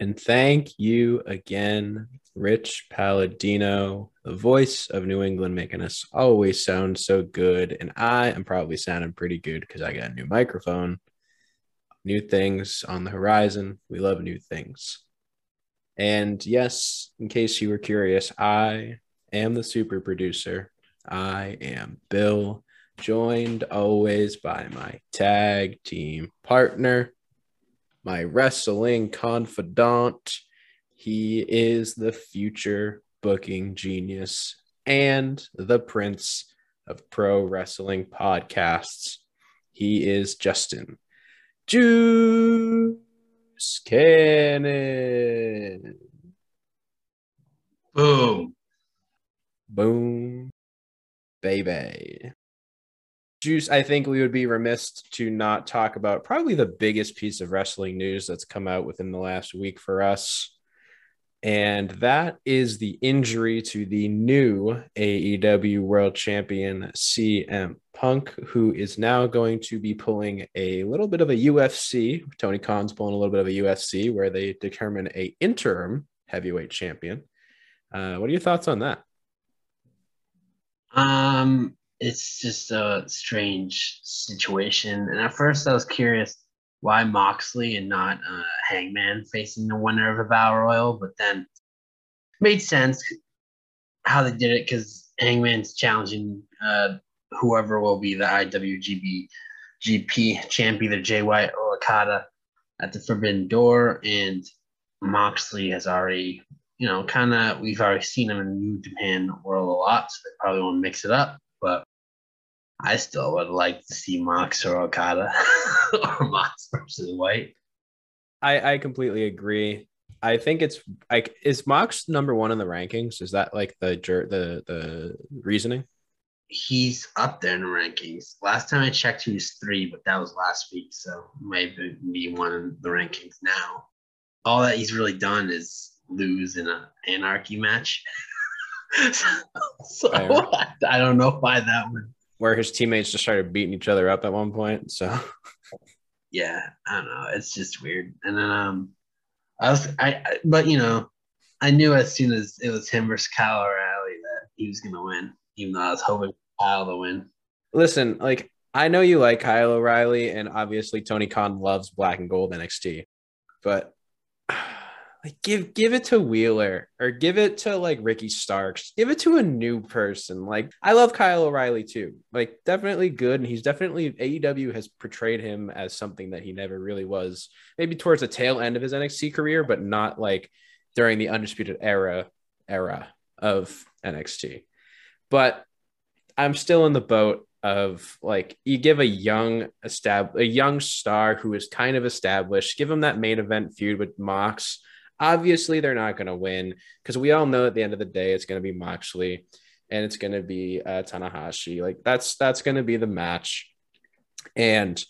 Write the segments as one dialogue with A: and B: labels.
A: And thank you again, Rich Palladino, the voice of New England, making us always sound so good. And I am probably sounding pretty good because I got a new microphone, new things on the horizon. We love new things. And yes, in case you were curious, I am the super producer. I am Bill, joined always by my tag team partner, my wrestling confidant. He is the future booking genius and the prince of pro wrestling podcasts. He is Justin Juice Cannon.
B: Boom.
A: Boom. Baby. Juice, I think we would be remiss to not talk about probably the biggest piece of wrestling news that's come out within the last week for us. And that is the injury to the new AEW World Champion CM Punk, who is now going to be pulling a little bit of a UFC. Tony Khan's pulling a little bit of a UFC where they determine a interim heavyweight champion. Uh, what are your thoughts on that?
B: Um, it's just a strange situation. And at first, I was curious why Moxley and not uh, Hangman facing the winner of a battle royal, but then made sense how they did it because Hangman's challenging uh, whoever will be the IWGP GP champ, either White or Okada, at the Forbidden Door, and Moxley has already, you know, kind of we've already seen him in New Japan World a lot, so they probably want to mix it up. I still would like to see Mox or Okada or Mox versus White.
A: I, I completely agree. I think it's like is Mox number one in the rankings? Is that like the the the reasoning?
B: He's up there in the rankings. Last time I checked, he was three, but that was last week, so maybe be one in the rankings now. All that he's really done is lose in an anarchy match. so I, I don't know why that would
A: where his teammates just started beating each other up at one point. So
B: yeah, I don't know. It's just weird. And then um I was I, I but you know, I knew as soon as it was him versus Kyle O'Reilly that he was gonna win, even though I was hoping Kyle to win.
A: Listen, like I know you like Kyle O'Reilly, and obviously Tony Khan loves black and gold NXT, but like give give it to Wheeler or give it to like Ricky Starks. Give it to a new person. Like I love Kyle O'Reilly too. Like definitely good, and he's definitely AEW has portrayed him as something that he never really was. Maybe towards the tail end of his NXT career, but not like during the undisputed era era of NXT. But I'm still in the boat of like you give a young estab- a young star who is kind of established, give him that main event feud with Mox Obviously, they're not going to win because we all know at the end of the day it's going to be Moxley and it's going to be uh, Tanahashi. Like that's that's going to be the match, and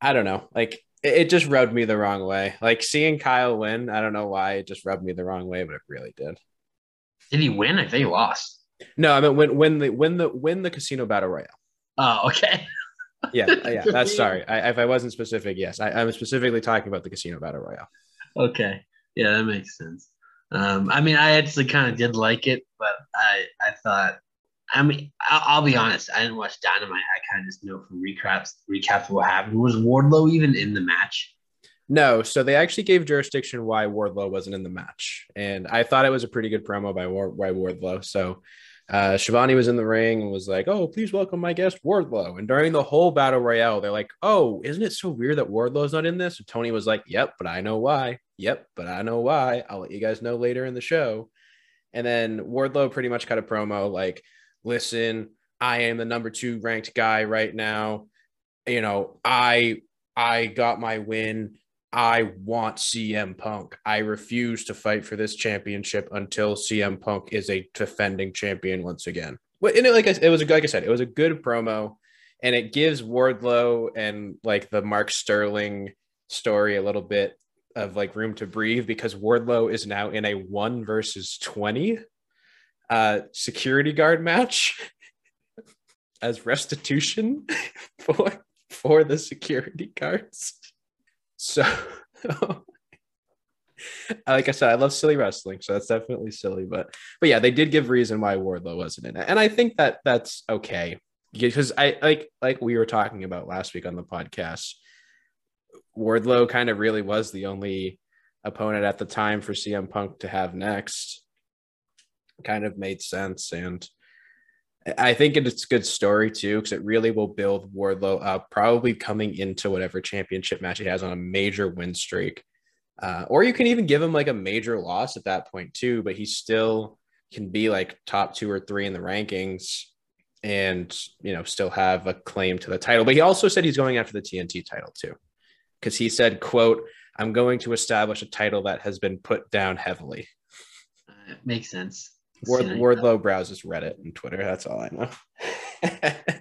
A: I don't know. Like it, it just rubbed me the wrong way. Like seeing Kyle win, I don't know why it just rubbed me the wrong way, but it really did.
B: Did he win? I think he lost.
A: No, I mean win win the win the win the casino battle royale.
B: Oh, okay.
A: yeah, yeah. That's sorry. I, if I wasn't specific, yes, I, I'm specifically talking about the casino battle royale.
B: Okay. Yeah, that makes sense. Um, I mean, I actually kind of did like it, but I I thought, I mean, I'll, I'll be honest, I didn't watch Dynamite. I kind of just know from recaps recaps what happened. Was Wardlow even in the match?
A: No, so they actually gave jurisdiction why Wardlow wasn't in the match, and I thought it was a pretty good promo by War- by Wardlow. So uh, Schiavone was in the ring and was like, "Oh, please welcome my guest Wardlow." And during the whole battle royale, they're like, "Oh, isn't it so weird that Wardlow's not in this?" And Tony was like, "Yep, but I know why. Yep, but I know why. I'll let you guys know later in the show." And then Wardlow pretty much cut a promo like, "Listen, I am the number two ranked guy right now. You know, I I got my win." I want CM Punk. I refuse to fight for this championship until CM Punk is a defending champion once again. In it, like I, it was a, like I said, it was a good promo, and it gives Wardlow and like the Mark Sterling story a little bit of like room to breathe because Wardlow is now in a one versus twenty uh, security guard match as restitution for for the security guards. So like I said, I love silly wrestling, so that's definitely silly. But but yeah, they did give reason why Wardlow wasn't in it, and I think that that's okay because I like like we were talking about last week on the podcast. Wardlow kind of really was the only opponent at the time for CM Punk to have next. Kind of made sense, and I think it's a good story too because it really will build Wardlow up, probably coming into whatever championship match he has on a major win streak uh, or you can even give him like a major loss at that point too, but he still can be like top two or three in the rankings and you know still have a claim to the title. But he also said he's going after the TNT title too. Because he said, quote, I'm going to establish a title that has been put down heavily.
B: Uh, makes sense.
A: Ward, Wardlow browses Reddit and Twitter. That's all I know.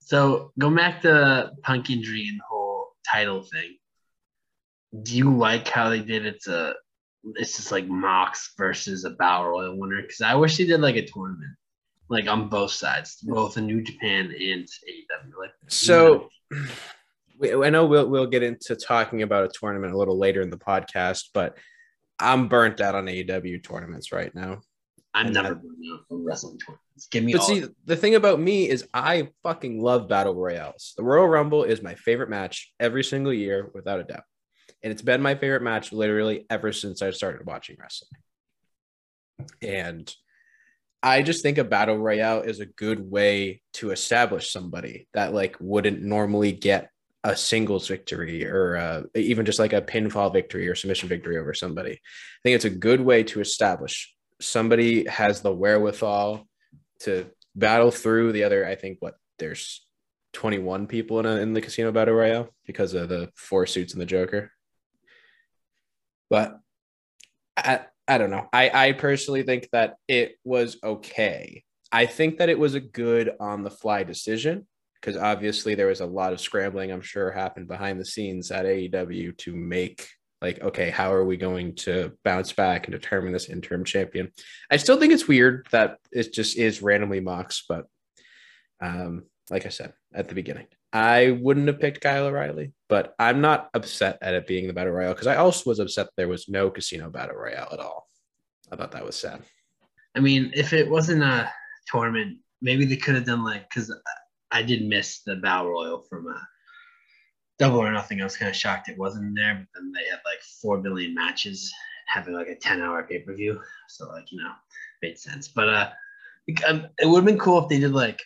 B: so go back to punk injury and the whole title thing do you like how they did it's a it's just like Mox versus a Battle Royal winner? Because I wish they did like a tournament, like on both sides, both in New Japan and AEW. Like
A: so. I know we'll we'll get into talking about a tournament a little later in the podcast, but I'm burnt out on AEW tournaments right now.
B: I'm and never burnt out on wrestling tournaments. Give me.
A: But see, the thing about me is I fucking love battle royales. The Royal Rumble is my favorite match every single year, without a doubt. And it's been my favorite match literally ever since I started watching wrestling. And I just think a battle royale is a good way to establish somebody that like wouldn't normally get a singles victory or uh, even just like a pinfall victory or submission victory over somebody. I think it's a good way to establish somebody has the wherewithal to battle through the other. I think what there's 21 people in, a, in the casino battle royale because of the four suits and the Joker. But I, I don't know. I, I personally think that it was okay. I think that it was a good on the fly decision because obviously there was a lot of scrambling, I'm sure, happened behind the scenes at AEW to make like, okay, how are we going to bounce back and determine this interim champion? I still think it's weird that it just is randomly Mox, but um, like I said at the beginning, I wouldn't have picked Kyle O'Reilly, but I'm not upset at it being the battle royale because I also was upset there was no casino battle royale at all. I thought that was sad.
B: I mean, if it wasn't a tournament, maybe they could have done like because I did miss the battle royal from a uh, double or nothing. I was kind of shocked it wasn't there, but then they had like four billion matches having like a 10 hour pay per view. So, like, you know, made sense. But uh, um, it would have been cool if they did like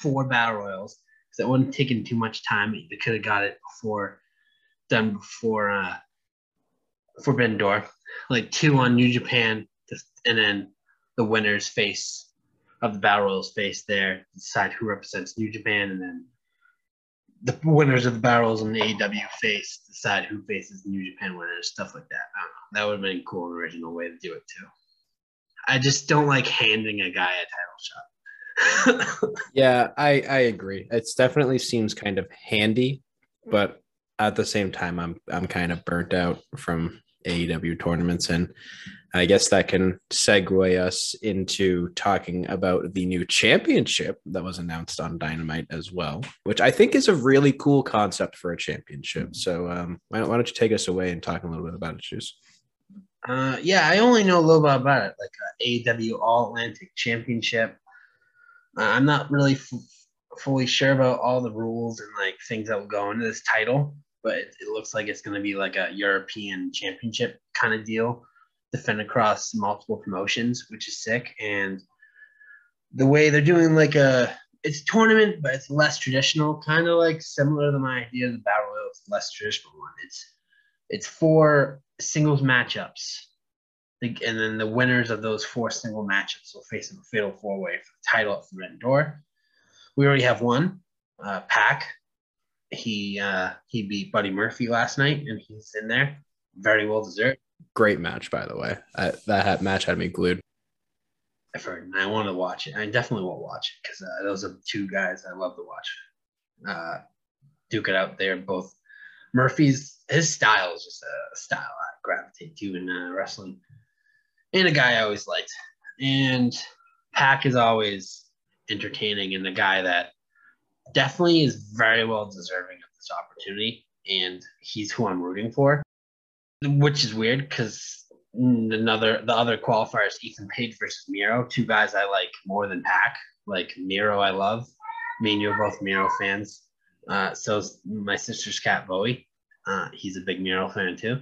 B: four battle royals because it wouldn't taken too much time. They could have got it before done before uh, Forbidden Door, like two on New Japan, and then the winners face of the Battle Royals face there, decide who represents New Japan, and then the winners of the Royals and the AEW face decide who faces New Japan winners, stuff like that. That would have been a cool and original way to do it too. I just don't like handing a guy a title shot.
A: yeah, I I agree. It definitely seems kind of handy, but at the same time, I'm I'm kind of burnt out from AEW tournaments, and I guess that can segue us into talking about the new championship that was announced on Dynamite as well, which I think is a really cool concept for a championship. So, um, why, don't, why don't you take us away and talk a little bit about it, Juice?
B: Uh, yeah, I only know a little bit about it, like uh, AEW All Atlantic Championship. I'm not really f- fully sure about all the rules and like things that will go into this title, but it, it looks like it's going to be like a European championship kind of deal, defend across multiple promotions, which is sick. And the way they're doing like a it's tournament, but it's less traditional, kind of like similar to my idea of the battle royal. It's less traditional one. It's it's four singles matchups and then the winners of those four single matchups will face in a fatal four way for the title at Forbidden Door. We already have one, uh, Pac. He uh, he beat Buddy Murphy last night, and he's in there. Very well deserved.
A: Great match, by the way. I, that match had me glued.
B: I've heard, and I want to watch it. I definitely will watch it because uh, those are two guys I love to watch. Uh, duke it out there. Both Murphy's his style is just a style I gravitate to in uh, wrestling and a guy I always liked. And Pac is always entertaining and a guy that definitely is very well deserving of this opportunity. And he's who I'm rooting for. Which is weird because another the other qualifiers Ethan Page versus Miro, two guys I like more than Pac. Like Miro, I love. Me and you are both Miro fans. Uh, so is my sister's cat Bowie. Uh, he's a big Miro fan too.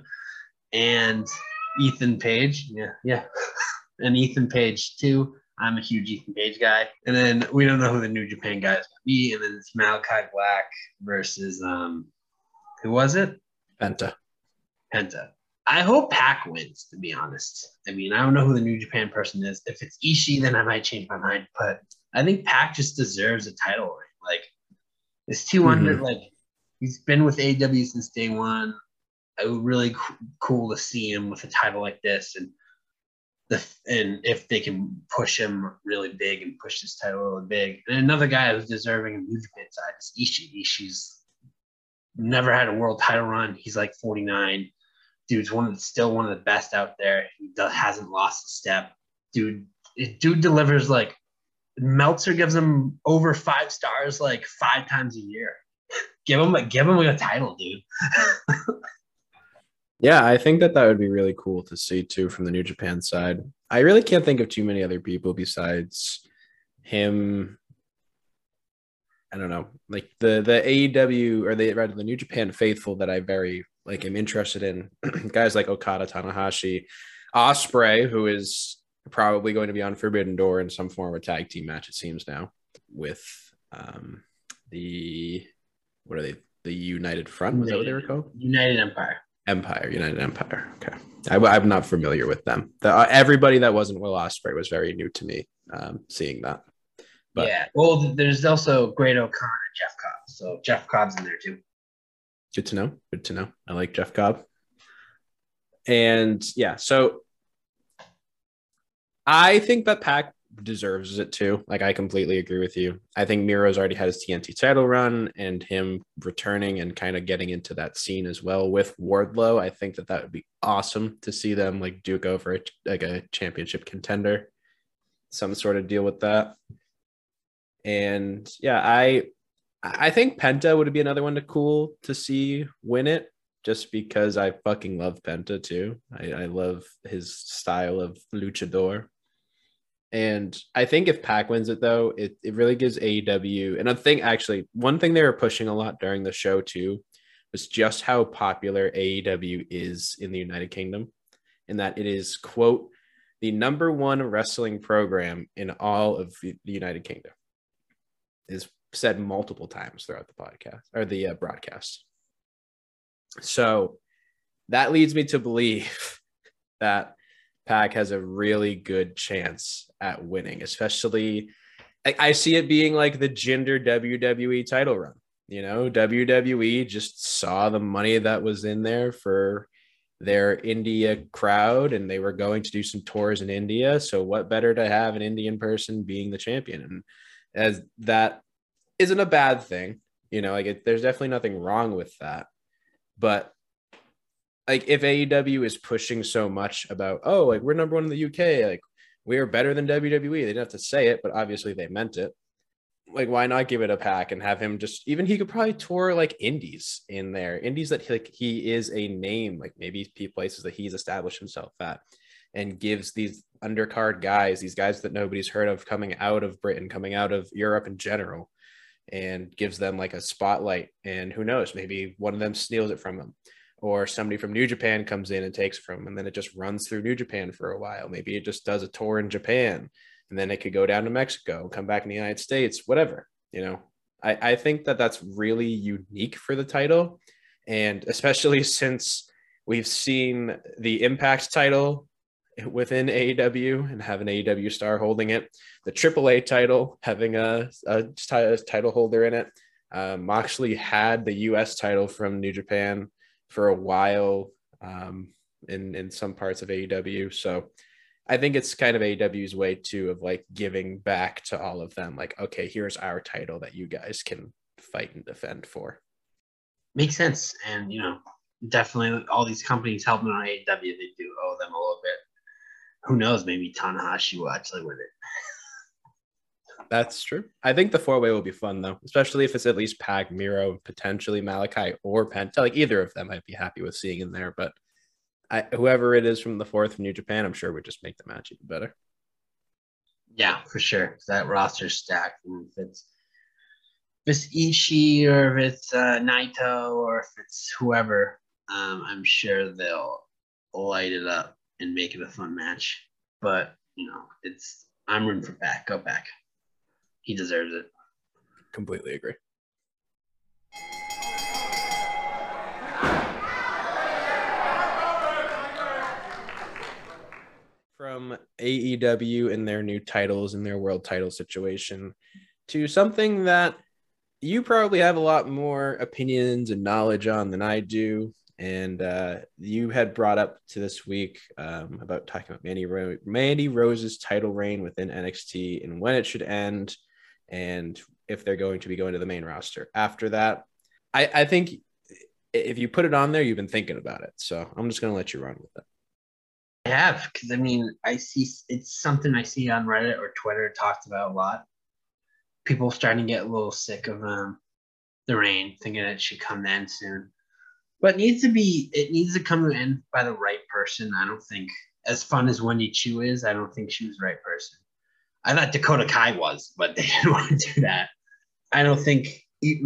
B: And Ethan Page, yeah, yeah, and Ethan Page too. I'm a huge Ethan Page guy. And then we don't know who the New Japan guy is going to be. And then it's Malachi Black versus um, who was it?
A: Penta.
B: Penta. I hope Pac wins, to be honest. I mean, I don't know who the New Japan person is. If it's Ishii, then I might change my mind. But I think Pac just deserves a title ring. Like, it's 200. Mm-hmm. Like, he's been with AW since day one. It was really co- cool to see him with a title like this. And the and if they can push him really big and push this title really big. And another guy who's deserving of New Japan side is Ishii. Ishii's never had a world title run. He's like 49. Dude's one still one of the best out there. He hasn't lost a step. Dude, dude delivers like Meltzer gives him over five stars like five times a year. give him a give him a title, dude.
A: Yeah, I think that that would be really cool to see too from the New Japan side. I really can't think of too many other people besides him. I don't know, like the the AEW or the rather the New Japan faithful that I very like I'm interested in. Guys like Okada, Tanahashi, Ospreay, who is probably going to be on Forbidden Door in some form of a tag team match. It seems now with um the what are they? The United Front was United, that what they were called?
B: United Empire.
A: Empire, United Empire. Okay, I, am not familiar with them. The, uh, everybody that wasn't Will Ospreay was very new to me. Um, seeing that.
B: But, yeah. Well, there's also Great-O-Khan and Jeff Cobb. So Jeff Cobb's in there too.
A: Good to know. Good to know. I like Jeff Cobb. And yeah, so I think that Pac deserves it too. Like I completely agree with you. I think Miro's already had his TNT title run and him returning and kind of getting into that scene as well with Wardlow. I think that that would be awesome to see them like duke over a, like a championship contender, some sort of deal with that. And yeah, I I think Penta would be another one to cool to see win it just because I fucking love Penta too. I, I love his style of luchador. And I think if Pac wins it though, it, it really gives AEW and I think actually one thing they were pushing a lot during the show too was just how popular AEW is in the United Kingdom and that it is quote the number one wrestling program in all of the United Kingdom is said multiple times throughout the podcast or the uh, broadcast. So that leads me to believe that Pac has a really good chance at winning, especially I, I see it being like the Jinder WWE title run. You know, WWE just saw the money that was in there for their India crowd and they were going to do some tours in India. So what better to have an Indian person being the champion? And as that isn't a bad thing, you know, like it, there's definitely nothing wrong with that. But like if AEW is pushing so much about, oh, like we're number one in the UK, like we are better than WWE. They didn't have to say it, but obviously they meant it. Like, why not give it a Pac and have him just even he could probably tour like indies in there, indies that he, like he is a name, like maybe places that he's established himself at, and gives these undercard guys, these guys that nobody's heard of coming out of Britain, coming out of Europe in general, and gives them like a spotlight. And who knows, maybe one of them steals it from them or somebody from New Japan comes in and takes from, and then it just runs through New Japan for a while. Maybe it just does a tour in Japan, and then it could go down to Mexico, come back in the United States, whatever. You know, I, I think that that's really unique for the title, and especially since we've seen the Impact title within AEW and have an AEW star holding it, the AAA title having a, a, title holder in it. Uh, Moxley had the U.S. title from New Japan for a while um, in in some parts of AEW. So I think it's kind of AEW's way too of like giving back to all of them. Like, okay, here's our title that you guys can fight and defend for.
B: Makes sense, and you know, definitely all these companies helping on AEW, they do owe them a little bit. Who knows? Maybe Tanahashi will actually win it.
A: That's true. I think the four way will be fun though, especially if it's at least Pac, Miro, potentially Malachi or Penta. Like either of them, I'd be happy with seeing in there. But I, whoever it is from the fourth from New Japan, I'm sure would just make the match even better.
B: Yeah, for sure. That roster's stacked. And if it's if it's Ishii or if it's uh, Naito or if it's whoever, um, I'm sure they'll light it up and make it a fun match. But you know, it's I'm rooting for Pac. Go Pac. He deserves it.
A: Completely agree. From AEW and their new titles and their world title situation to something that you probably have a lot more opinions and knowledge on than I do. And uh, you had brought up to this week um, about talking about Mandy, Ro- Mandy Rose's title reign within NXT and when it should end, and if they're going to be going to the main roster. After that, I, I think if you put it on there, you've been thinking about it. So I'm just going to let you run with it.
B: I have, because I mean, I see it's something I see on Reddit or Twitter talked about a lot people starting to get a little sick of um, the rain, thinking it should come to end soon. But it needs to be it needs to come to an end by the right person. I don't think as fun as Wendy Choo is, I don't think she was the right person. I thought Dakota Kai was, but they didn't want to do that. I don't think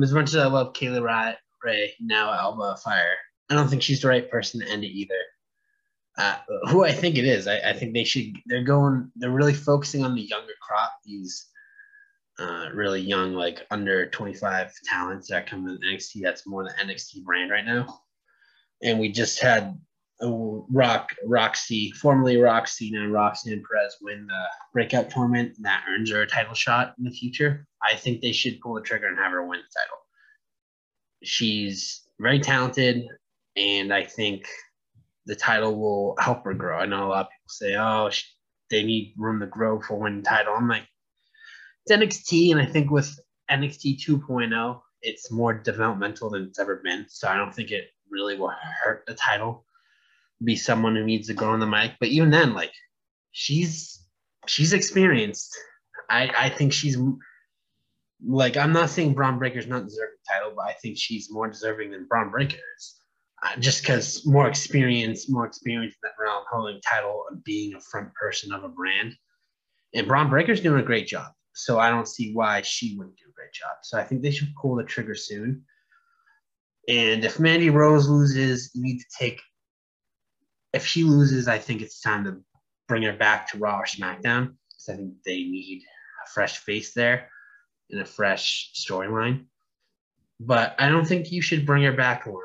B: as much as I love Kay Lee Ray, now Alba Fire, I don't think she's the right person to end it either. Uh, who I think it is, I, I, think they should. They're going. They're really focusing on the younger crop. These uh, really young, like under 25 talents that come in NXT. That's more the NXT brand right now. And we just had Rock Roxy, formerly Roxy, now Roxanne Perez, win the breakout tournament. And that earns her a title shot in the future. I think they should pull the trigger and have her win the title. She's very talented, and I think the title will help her grow. I know a lot of people say, "Oh, she, they need room to grow for winning title." I'm like, it's NXT, and I think with NXT 2.0, it's more developmental than it's ever been. So I don't think it really will hurt the title. Be someone who needs to go on the mic, but even then, like she's she's experienced. I I think she's like I'm not saying Bron Breakker's not deserving title, but I think she's more deserving than Bron Breakker is. Uh, just because more experience, more experience in that realm, holding title and being a front person of a brand. And Bron Breakker's doing a great job. So I don't see why she wouldn't do a great job. So I think they should pull the trigger soon. And if Mandy Rose loses, you need to take. If she loses, I think it's time to bring her back to Raw or SmackDown because I think they need a fresh face there and a fresh storyline. But I don't think you should bring her back alone.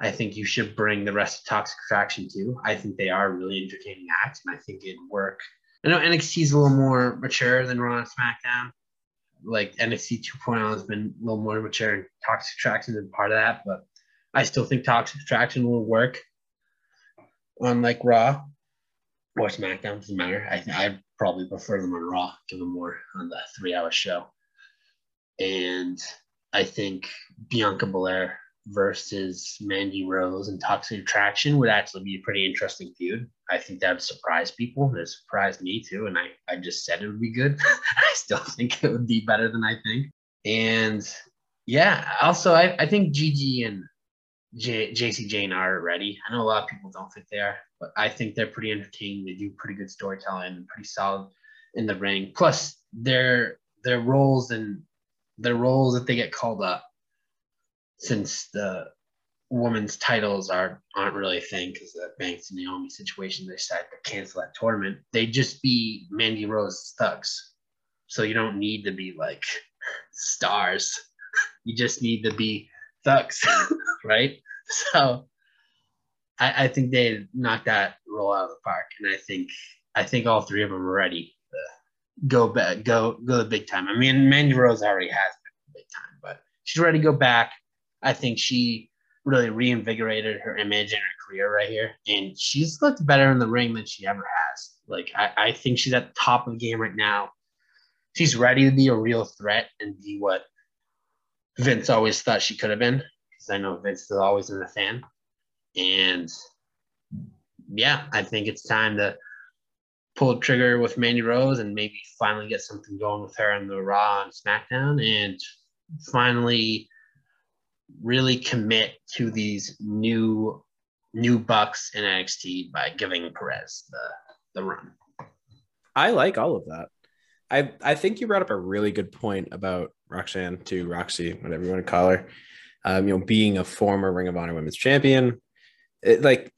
B: I think you should bring the rest of Toxic Attraction too. I think they are really entertaining acts, and I think it'd work I know NXT is a little more mature than Raw and SmackDown. Like NXT 2.0 has been a little more mature, and Toxic Attraction is part of that. But I still think Toxic Attraction will work on like Raw or SmackDown. Doesn't matter. I I probably prefer them on Raw, give them more on the three-hour show. And I think Bianca Belair versus Mandy Rose and Toxic Attraction would actually be a pretty interesting feud. I think that would surprise people. It surprised me too. And I, I just said it would be good. I still think it would be better than I think. And yeah, also, I, I think Gigi and J, Jacy Jayne are ready. I know a lot of people don't think they are, but I think they're pretty entertaining. They do pretty good storytelling and pretty solid in the ring. Plus, their their roles and their roles that they get called up since the women's titles are aren't really a thing because the Banks and Naomi situation, they decided to cancel that tournament. They just be Mandy Rose thugs. So you don't need to be like stars. You just need to be thugs, right? So I, I think they knocked that roll out of the park, and I think I think all three of them are ready to go back, go go the big time. I mean, Mandy Rose already has been big time, but she's ready to go back. I think she really reinvigorated her image and her career right here. And she's looked better in the ring than she ever has. Like, I, I think she's at the top of the game right now. She's ready to be a real threat and be what Vince always thought she could have been. Because I know Vince is always in the fan. And yeah, I think it's time to pull the trigger with Mandy Rose and maybe finally get something going with her on the Raw and SmackDown and finally really commit to these new new Bucks in NXT by giving Perez the the run.
A: I like all of that. I I think you brought up a really good point about Roxanne to Roxy, whatever you want to call her. Um, you know, being a former Ring of Honor Women's Champion, it, like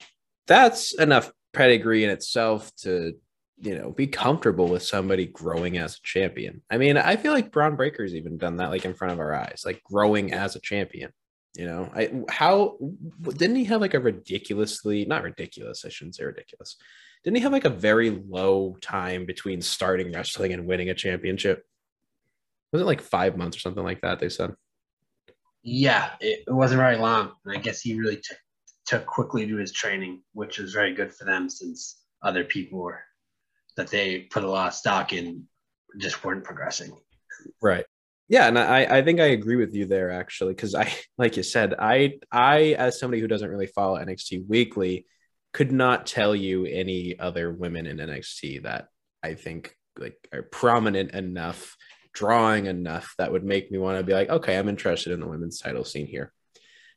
A: that's enough pedigree in itself to you know be comfortable with somebody growing as a champion. I mean, I feel like Bron Breakker's even done that, like in front of our eyes, like growing as a champion. You know, I how didn't he have like a ridiculously not ridiculous? I shouldn't say ridiculous. Didn't he have like a very low time between starting wrestling and winning a championship? Was it like five months or something like that? They said.
B: Yeah, it, wasn't very long, and I guess he really took took quickly to his training, which was very good for them since other people were that they put a lot of stock in just weren't progressing.
A: Right. Yeah, and I, I think I agree with you there actually, because I like you said, I I as somebody who doesn't really follow NXT weekly, could not tell you any other women in NXT that I think like are prominent enough, drawing enough that would make me want to be like, okay, I'm interested in the women's title scene here.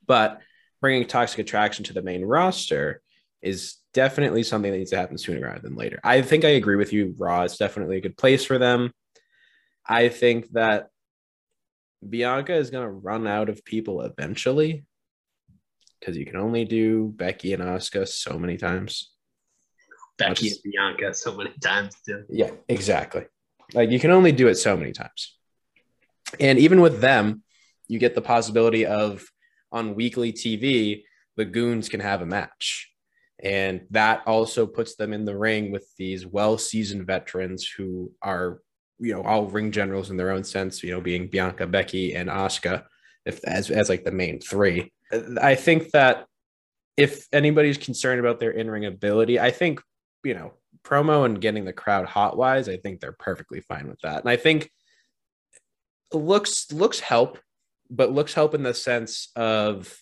A: But bringing Toxic Attraction to the main roster is definitely something that needs to happen sooner rather than later. I think I agree with you, Raw. is definitely a good place for them. I think that Bianca is going to run out of people eventually because you can only do Becky and Asuka so many times.
B: Becky and Bianca so many times too.
A: Yeah, exactly. Like you can only do it so many times. And even with them, you get the possibility of on weekly TV, the goons can have a match. And that also puts them in the ring with these well seasoned veterans who are you know all ring generals in their own sense you know being bianca becky and asuka if as, as like the main three. I think that if anybody's concerned about their in-ring ability i think you know promo and getting the crowd hot wise i think they're perfectly fine with that. And i think looks looks help but looks help in the sense of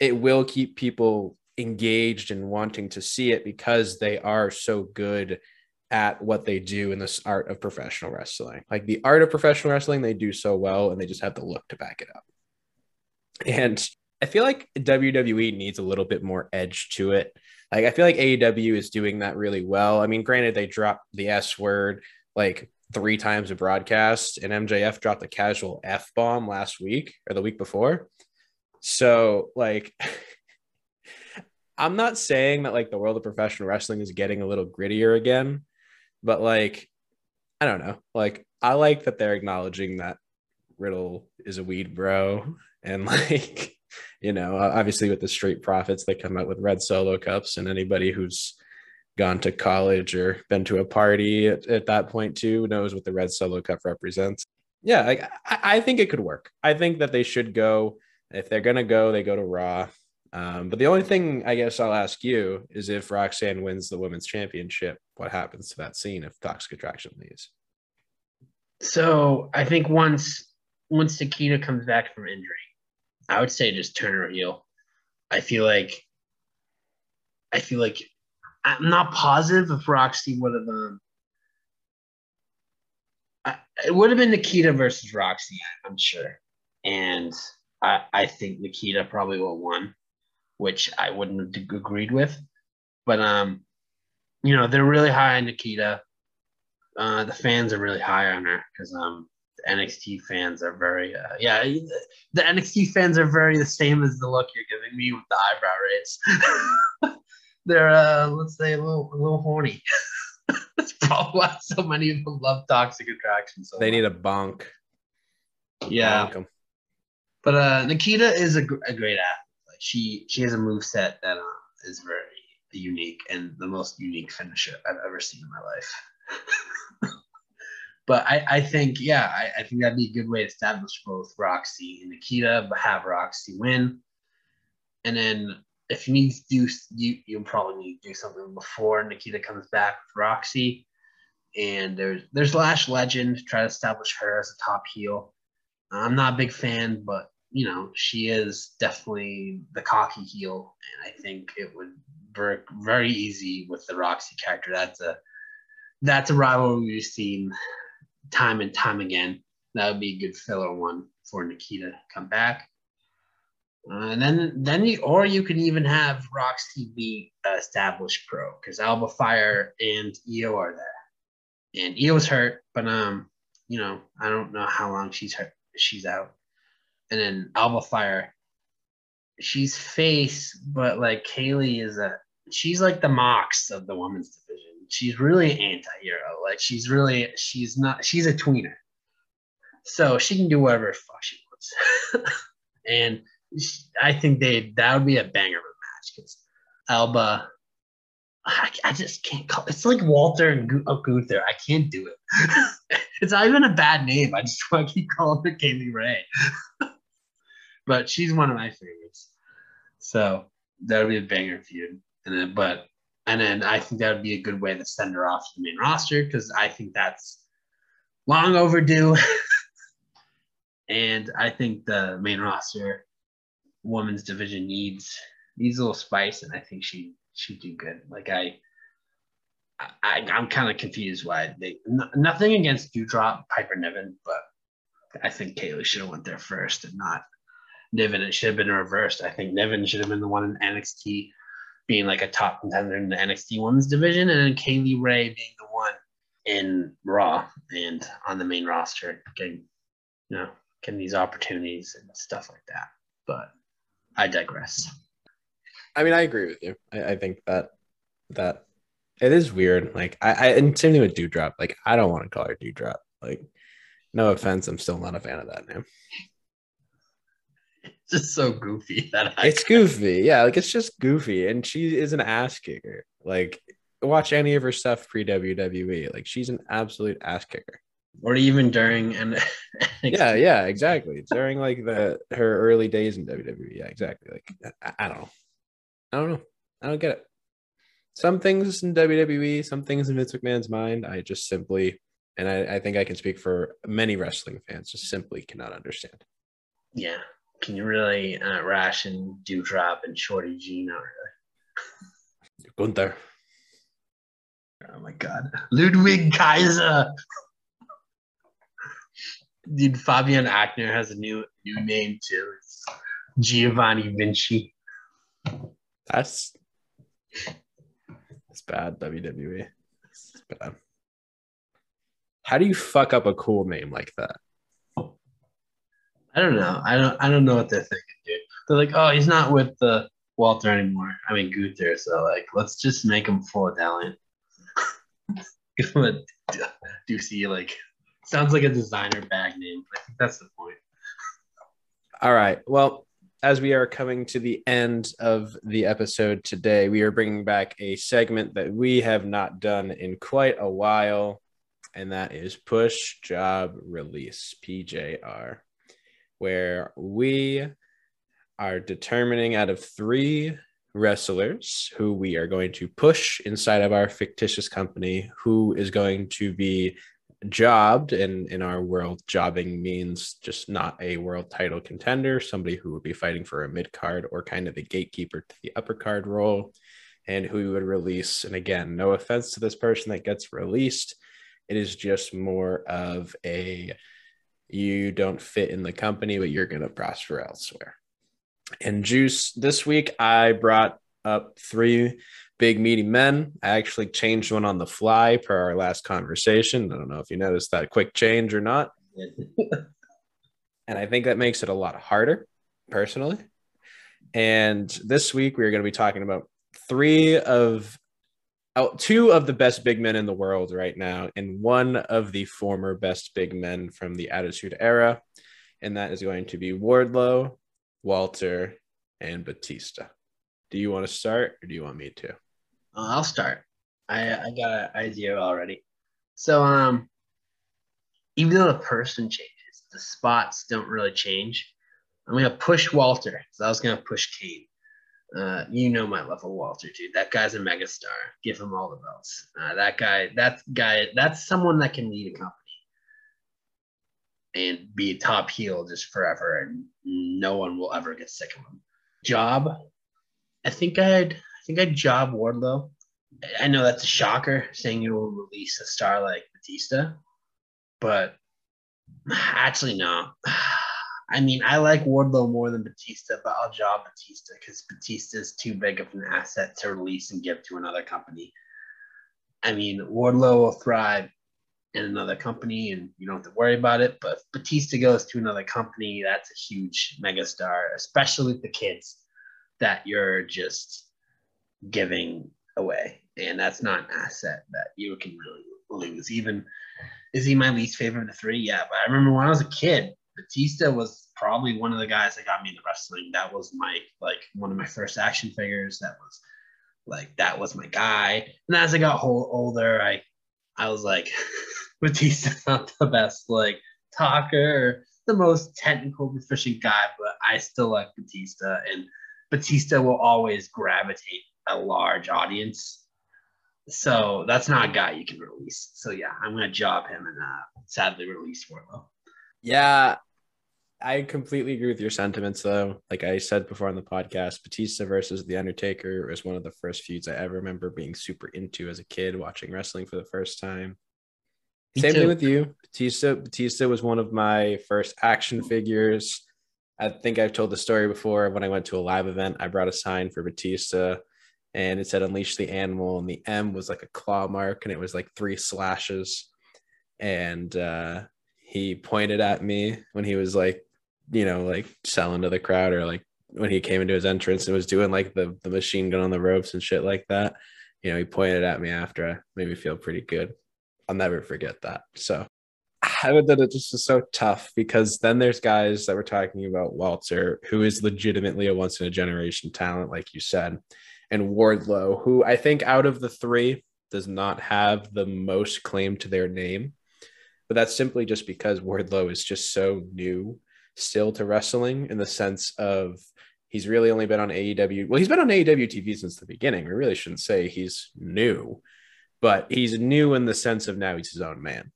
A: it will keep people engaged and wanting to see it because they are so good at what they do in this art of professional wrestling. Like the art of professional wrestling, they do so well and they just have the look to back it up. And I feel like WWE needs a little bit more edge to it. Like I feel like AEW is doing that really well. I mean, granted, they dropped the S word like three times a broadcast, and MJF dropped a casual F bomb last week or the week before. So, like, I'm not saying that like the world of professional wrestling is getting a little grittier again, but like, I don't know. Like, I like that they're acknowledging that Riddle is a weed bro. And like, you know, obviously with the Street Profits, they come out with red solo cups, and anybody who's gone to college or been to a party at, at that point too knows what the red solo cup represents. Yeah, I, I think it could work. I think that they should go. If they're gonna go, they go to Raw. Um, but the only thing I guess I'll ask you is if Roxanne wins the women's championship, what happens to that scene if Toxic Attraction leaves?
B: So I think once once Nikkita comes back from injury, I would say just turn her heel. I feel like I feel like I'm not positive if Roxy would have um I, it would have been Nikkita versus Roxy, I'm sure. And I, I think Nikkita probably would have won which I wouldn't have agreed with. But um, you know, they're really high on Nikkita. Uh, the fans are really high on her because um, the NXT fans are very uh, yeah. The NXT fans are very the same as the look you're giving me with the eyebrow raise. they're uh, let's say a little a little horny. That's probably why so many of them love Toxic Attraction. So
A: they need a bunk.
B: Yeah. Bonk but uh, Nikkita is a, a great athlete she she has a move set that uh, is very unique and the most unique finisher I've ever seen in my life. but I, I think, yeah, I, I, think that'd be a good way to establish both Roxy and Nikkita, but have Roxy win. And then if you need to do, you, you'll probably need to do something before Nikkita comes back with Roxy. And there's there's Lash Legend, try to establish her as a top heel. I'm not a big fan, but you know, she is definitely the cocky heel, and I think it would work very easy with the Roxy character. That's a that's a rivalry we've seen time and time again. That would be a good filler one for Nikkita to come back. Uh, and then then you or you can even have Roxy be established pro because Alba Fire and Io are there, and Io's hurt, but um you know I don't know how long she's hurt she's out, and then Alba Fire, she's face, but like Kay Lee is a she's like the Mox of the women's division. She's really anti-hero. Like she's really she's not she's a tweener. So she can do whatever fuck she wants. and I think they that would be a banger of a match because Alba, I, I, just can't call. It's like Walter and Gu- oh. I can't do it. it's not even a bad name. I just want to keep calling her Kay Lee Ray. but she's one of my favorites. So that would be a banger feud. And then, but and then I think that would be a good way to send her off to the main roster because I think that's long overdue. and I think the main roster women's division needs needs a little spice, and I think she she'd do good. Like I, I I'm kind of confused why they n- nothing against Doudrop Piper Niven, but I think Kay Lee should have went there first and not Niven. It should have been reversed. I think Niven should have been the one in NXT being like a top contender in the NXT women's division, and then Kay Lee Ray being the one in Raw and on the main roster, getting you know getting these opportunities and stuff like that. But I digress.
A: I mean, I agree with you. I, I think that that it is weird. Like I, I and same thing with Doudrop. Like I don't want to call her Doudrop. Like no offense, I'm still not a fan of that name.
B: It's just so goofy that
A: I it's goofy. Yeah, like it's just goofy, and she is an ass kicker. Like watch any of her stuff pre WWE. Like she's an absolute ass kicker.
B: Or even during and
A: yeah yeah exactly. During like the her early days in wwe yeah exactly. Like I, I, don't know. I don't know. I don't get it. Some things in wwe some things in vince mcmahon's mind i just simply and i, I think i can speak for many wrestling fans just simply cannot understand.
B: Yeah can you really uh, ration Doudrop and shorty g not really
A: gunther
B: oh my god ludwig kaiser Dude, Fabian Aichner has a new new name too. It's Giovanni Vinci.
A: That's that's bad, WWE. It's bad. How do you fuck up a cool name like that?
B: I don't know. I don't I don't know what they're thinking, dude. They're like, oh, he's not with the Walter anymore. I mean Gunther, so like let's just make him full Italian. Give him a like Sounds like a designer bag name. I think that's the point.
A: All right. Well, as we are coming to the end of the episode today, we are bringing back a segment that we have not done in quite a while, and that is Push Job Release, PJR, where we are determining out of three wrestlers who we are going to push inside of our fictitious company who is going to be jobbed and in our world. Jobbing means just not a world title contender somebody who would be fighting for a mid card or kind of the gatekeeper to the upper card role and who we would release. And again no offense to this person that gets released it is just more of a you don't fit in the company but you're going to prosper elsewhere and juice this week i brought up three big meaty men. I actually changed one on the fly per our last conversation. I don't know if you noticed that quick change or not. and I think that makes it a lot harder, personally. And this week we are going to be talking about three of oh, two of the best big men in the world right now, and one of the former best big men from the Attitude Era. And that is going to be Wardlow, Walter, and Batista. Do you want to start or do you want me to?
B: Uh, I'll start. I I got an idea already. So um, even though the person changes, the spots don't really change. I'm gonna push Walter. I was gonna push Kane. Uh, you know my love of Walter, dude. That guy's a megastar. Give him all the belts. Uh, that guy, that guy, that's someone that can lead a company and be a top heel just forever, and no one will ever get sick of him. Job, I think I'd I think I'd job Wardlow. I know that's a shocker saying you will release a star like Batista, but actually, no. I mean, I like Wardlow more than Batista, but I'll job Batista because Batista is too big of an asset to release and give to another company. I mean, Wardlow will thrive in another company and you don't have to worry about it. But if Batista goes to another company, that's a huge megastar, especially with the kids that you're just giving away. And that's not an asset that you can really lose. Even is he my least favorite of the three? Yeah, but I remember when I was a kid, Batista was probably one of the guys that got me into wrestling. That was my like one of my first action figures. That was like that was my guy. And as I got whole, older, I I was like, Batista's not the best like talker, the most technical proficient guy, but I still like Batista, and Batista will always gravitate a large audience. So that's not a guy you can release. So yeah, I'm gonna job him and uh, sadly release Wardlow.
A: Yeah, I completely agree with your sentiments, though. Like I said before on the podcast, Batista versus The Undertaker was one of the first feuds I ever remember being super into as a kid watching wrestling for the first time. Me Same too. thing with you. Batista, Batista was one of my first action figures. I think I've told the story before. When I went to a live event, I brought a sign for Batista and it said Unleash the Animal, and the M was like a claw mark, and it was like three slashes. And uh, he pointed at me when he was like you know, like selling to the crowd or like when he came into his entrance and was doing like the, the machine gun on the ropes and shit like that. You know, he pointed at me after, made me feel pretty good. I'll never forget that. So I would that it just is so tough because then there's guys that we're talking about Walter, who is legitimately a once in a generation talent, like you said, and Wardlow, who I think out of the three does not have the most claim to their name. But that's simply just because Wardlow is just so new still to wrestling in the sense of he's really only been on AEW. Well, he's been on AEW TV since the beginning. We really shouldn't say he's new, but he's new in the sense of now he's his own man.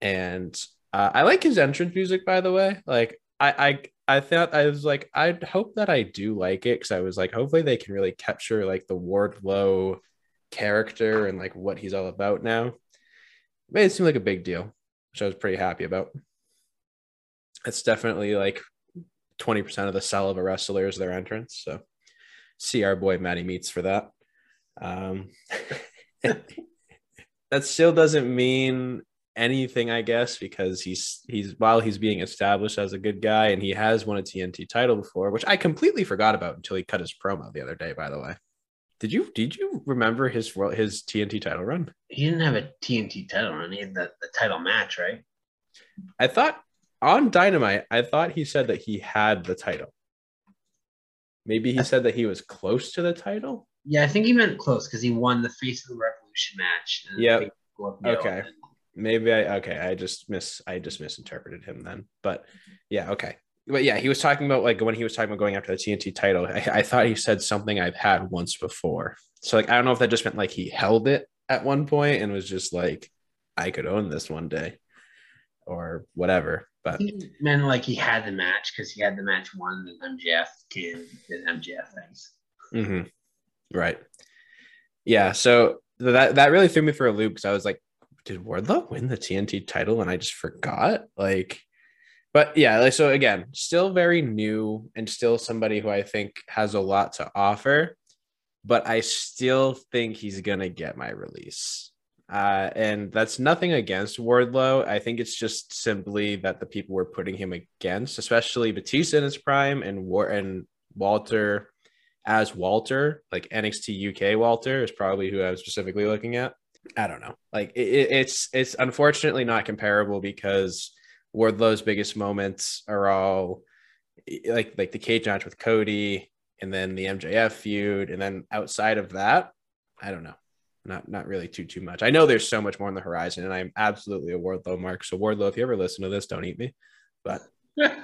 A: And uh, I like his entrance music, by the way. Like I, I, I thought I was like, I hope that I do like it because I was like, hopefully they can really capture like the Wardlow character and like what he's all about now. It made it seem like a big deal, which I was pretty happy about it's definitely like 20% of the sell of a wrestler is their entrance. So see our boy Matty Meets for that. Um, that still doesn't mean anything, I guess, because he's he's while he's being established as a good guy and he has won a TNT title before, which I completely forgot about until he cut his promo the other day. By the way, did you did you remember his his TNT title run?
B: He didn't have a TNT title run. He had the, the title match, right?
A: I thought on Dynamite, I thought he said that he had the title. Maybe he said that he was close to the title.
B: Yeah, I think he meant close because he won the Face of the Revolution match.
A: Yep. Okay. Maybe I okay. I just miss I just misinterpreted him then. But yeah, okay. But yeah, he was talking about like when he was talking about going after the TNT title. I, I thought he said something I've had once before. So like I don't know if that just meant like he held it at one point and was just like, I could own this one day or whatever. But
B: he meant like he had the match because he had the match won, the MJF can did MJF things.
A: Mm-hmm. Right. Yeah. So that that really threw me for a loop because I was like, did Wardlow win the TNT title? And I just forgot. Like, but yeah, like so again, still very new and still somebody who I think has a lot to offer. But I still think he's gonna get my release. Uh, and that's nothing against Wardlow. I think it's just simply that the people we're putting him against, especially Batista in his prime and War and Walter as Walter, like NXT UK Walter is probably who I'm specifically looking at. I don't know. Like it, it's it's unfortunately not comparable because Wardlow's biggest moments are all like like the cage match with Cody and then the MJF feud, and then outside of that, I don't know not not really too too much. I know there's so much more on the horizon, and I'm absolutely a Wardlow mark. So Wardlow, if you ever listen to this, don't eat me. But but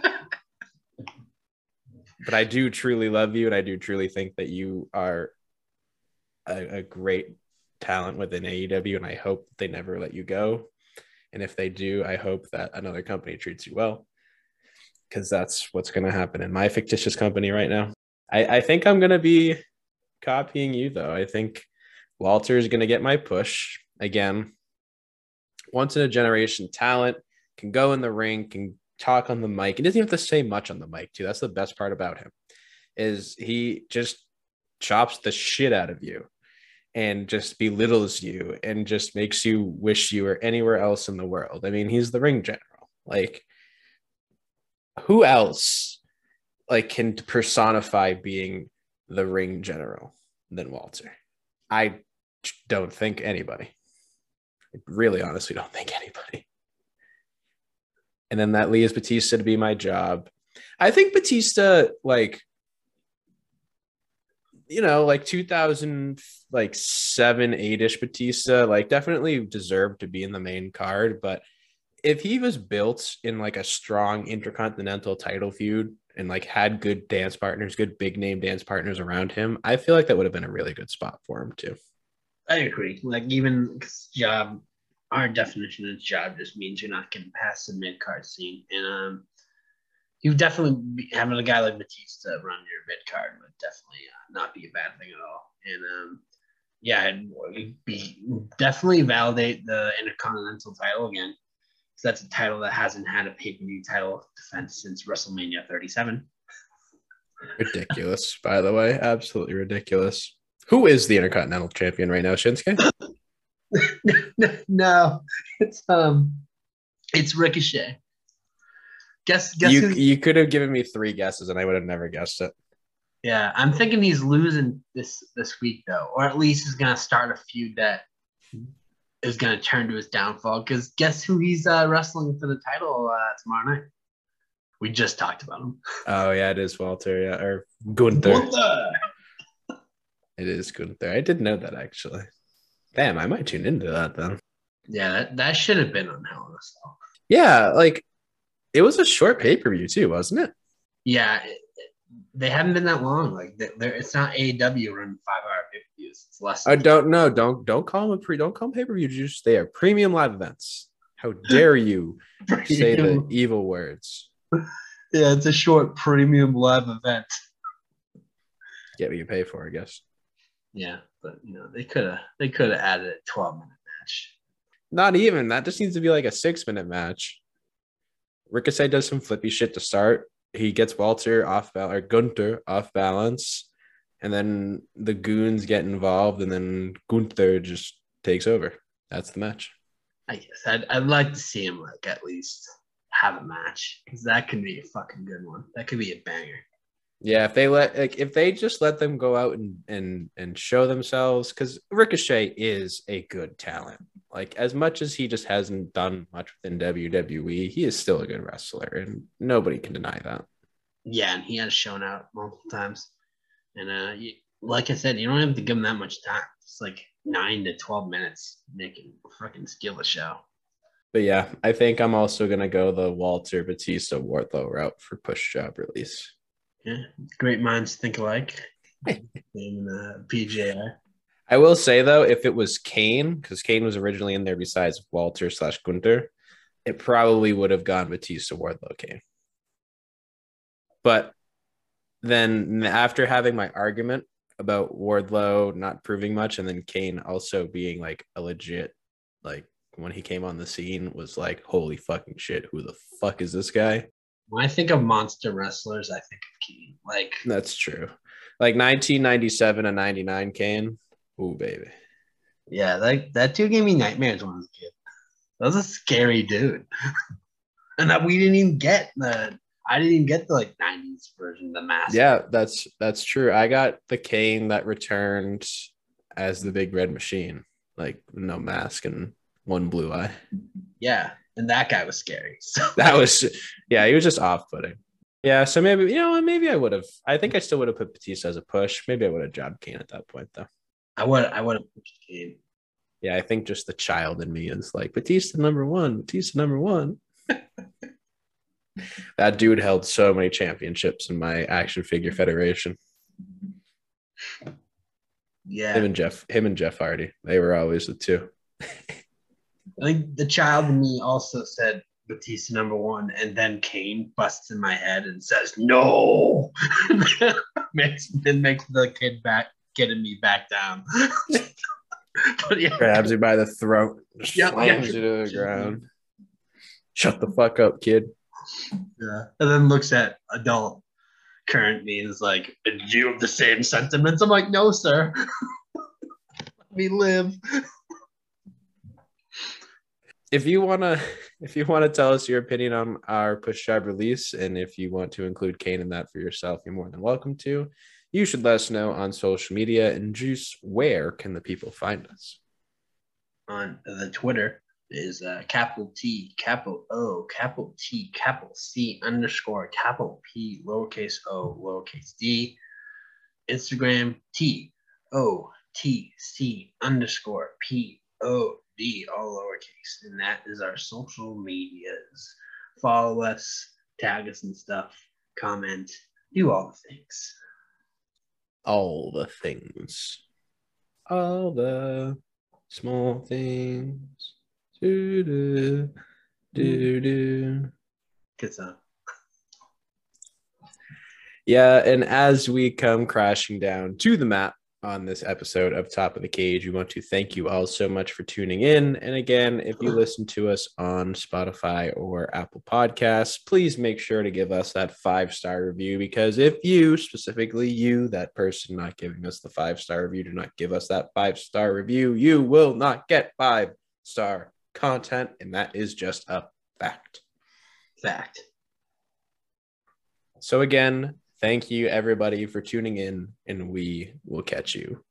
A: I do truly love you, and I do truly think that you are a, a great talent within AEW, and I hope they never let you go. And if they do, I hope that another company treats you well, because that's what's going to happen in my fictitious company right now. I, I think I'm going to be copying you, though. I think Walter is going to get my push again. Once in a generation talent can go in the ring, can talk on the mic. He doesn't have to say much on the mic, too. That's the best part about him. Is he just chops the shit out of you and just belittles you and just makes you wish you were anywhere else in the world. I mean, he's the ring general. Like who else like can personify being the ring general than Walter? I don't think anybody. I really honestly don't think anybody. And then that leaves Batista to be my job. I think Batista like you know, like 2000, like seven, eight ish Batista, like definitely deserved to be in the main card. But if he was built in like a strong intercontinental title feud and like had good dance partners, good big name dance partners around him, I feel like that would have been a really good spot for him too.
B: I agree. Like even job, our definition of job just means you're not getting past the mid card scene, and um, you definitely be, having a guy like Batista run your mid card would definitely uh, not be a bad thing at all. And um, yeah, it'd be definitely validate the Intercontinental title again. Because that's a title that hasn't had a pay per view title defense since WrestleMania 37.
A: Ridiculous, by the way, absolutely ridiculous. Who is the Intercontinental Champion right now, Shinsuke?
B: no, it's um, it's Ricochet. Guess, guess
A: you you could have given me three guesses and I would have never guessed it.
B: Yeah, I'm thinking he's losing this this week though, or at least he's gonna start a feud that is gonna turn to his downfall. Because guess who he's uh, wrestling for the title uh, tomorrow night? We just talked about him.
A: Oh yeah, it is Walter. Yeah, or Gunther. Gunther. It is Gunther. I didn't know that actually. Damn, I might tune into that then.
B: Yeah, that, that should have been on Hell in a Cell.
A: Yeah, like it was a short pay per view too, wasn't it?
B: Yeah, it, they haven't been that long. Like it's not AEW running five hour pay per views. It's less.
A: I don't know. Don't don't call them a pre. Don't call them pay per view. Just they are premium live events. How dare you say the evil words?
B: Yeah, it's a short premium live event.
A: Get what you pay for, I guess.
B: Yeah, but you know they could have they could have added a twelve minute match.
A: Not even that. Just needs to be like a six minute match. Ricochet does some flippy shit to start. He gets Walter off balance or Gunther off balance, and then the goons get involved, and then Gunther just takes over. That's the match.
B: I guess I'd, I'd like to see him like at least have a match because that could be a fucking good one. That could be a banger.
A: Yeah, if they let like if they just let them go out and and and show themselves, because Ricochet is a good talent. Like as much as he just hasn't done much within WWE, he is still a good wrestler, and nobody can deny that.
B: Yeah, and he has shown out multiple times. And uh, you, like I said, you don't have to give him that much time. It's like nine to twelve minutes. making fucking steal the show.
A: But yeah, I think I'm also gonna go the Walter Batista Wardlow route for push job release.
B: Yeah, great minds think alike. in uh, PJI.
A: I will say though, if it was Kane, because Kane was originally in there besides Walter slash Gunther, it probably would have gone Batista Wardlow Kane. But then after having my argument about Wardlow not proving much, and then Kane also being like a legit, like when he came on the scene, was like, holy fucking shit, who the fuck is this guy?
B: When I think of monster wrestlers, I think of Kane. Like
A: that's true. Like 1997 and 99 Kane Oh baby.
B: Yeah, that that dude gave me nightmares when I was a kid. That was a scary dude. and that we didn't even get the I didn't even get the like 90s version, the mask.
A: Yeah, that's that's true. I got the Kane that returned as the big red machine, like no mask and one blue eye.
B: Yeah, and that guy was scary.
A: So that was yeah, he was just off putting. Yeah, so maybe you know, maybe I would have. I think I still would have put Batista as a push. Maybe I would have jobbed Kane at that point though.
B: I would I would have pushed Kane.
A: Yeah, I think just the child in me is like Batista number one, Batista number one. that dude held so many championships in my action figure federation.
B: Yeah.
A: Him and Jeff, him and Jeff Hardy. They were always the two.
B: I think the child in me also said Batista number one, and then Kane busts in my head and says no. makes it makes the kid back getting me back down.
A: but yeah. Grabs you by the throat, just yep, slams you to the ground. Shut the fuck up, kid.
B: Yeah. And then looks at adult current me and is like, do you have the same sentiments? I'm like, no, sir. Let me live.
A: If you want to if you want to tell us your opinion on our push drive release and if you want to include kane in that for yourself you're more than welcome to you should let us know on social media and juice where can the people find us
B: on the twitter is uh, capital T, capital O, capital T, capital C underscore capital P, lowercase o, lowercase d. Instagram T O T C underscore P O D, all lowercase. And that is our social medias. Follow us, tag us and stuff, comment, do all the things.
A: All the things. All the small things. Do do do do.
B: Good song.
A: Yeah, and as we come crashing down to the map on this episode of Top of the Cage. We want to thank you all so much for tuning in. And again, if you listen to us on Spotify or Apple Podcasts, please make sure to give us that five star review because if you, specifically you, that person not giving us the five star review, do not give us that five star review, you will not get five star content. And that is just a fact.
B: Fact.
A: So, again, Thank you, everybody, for tuning in, and we will catch you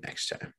A: next time.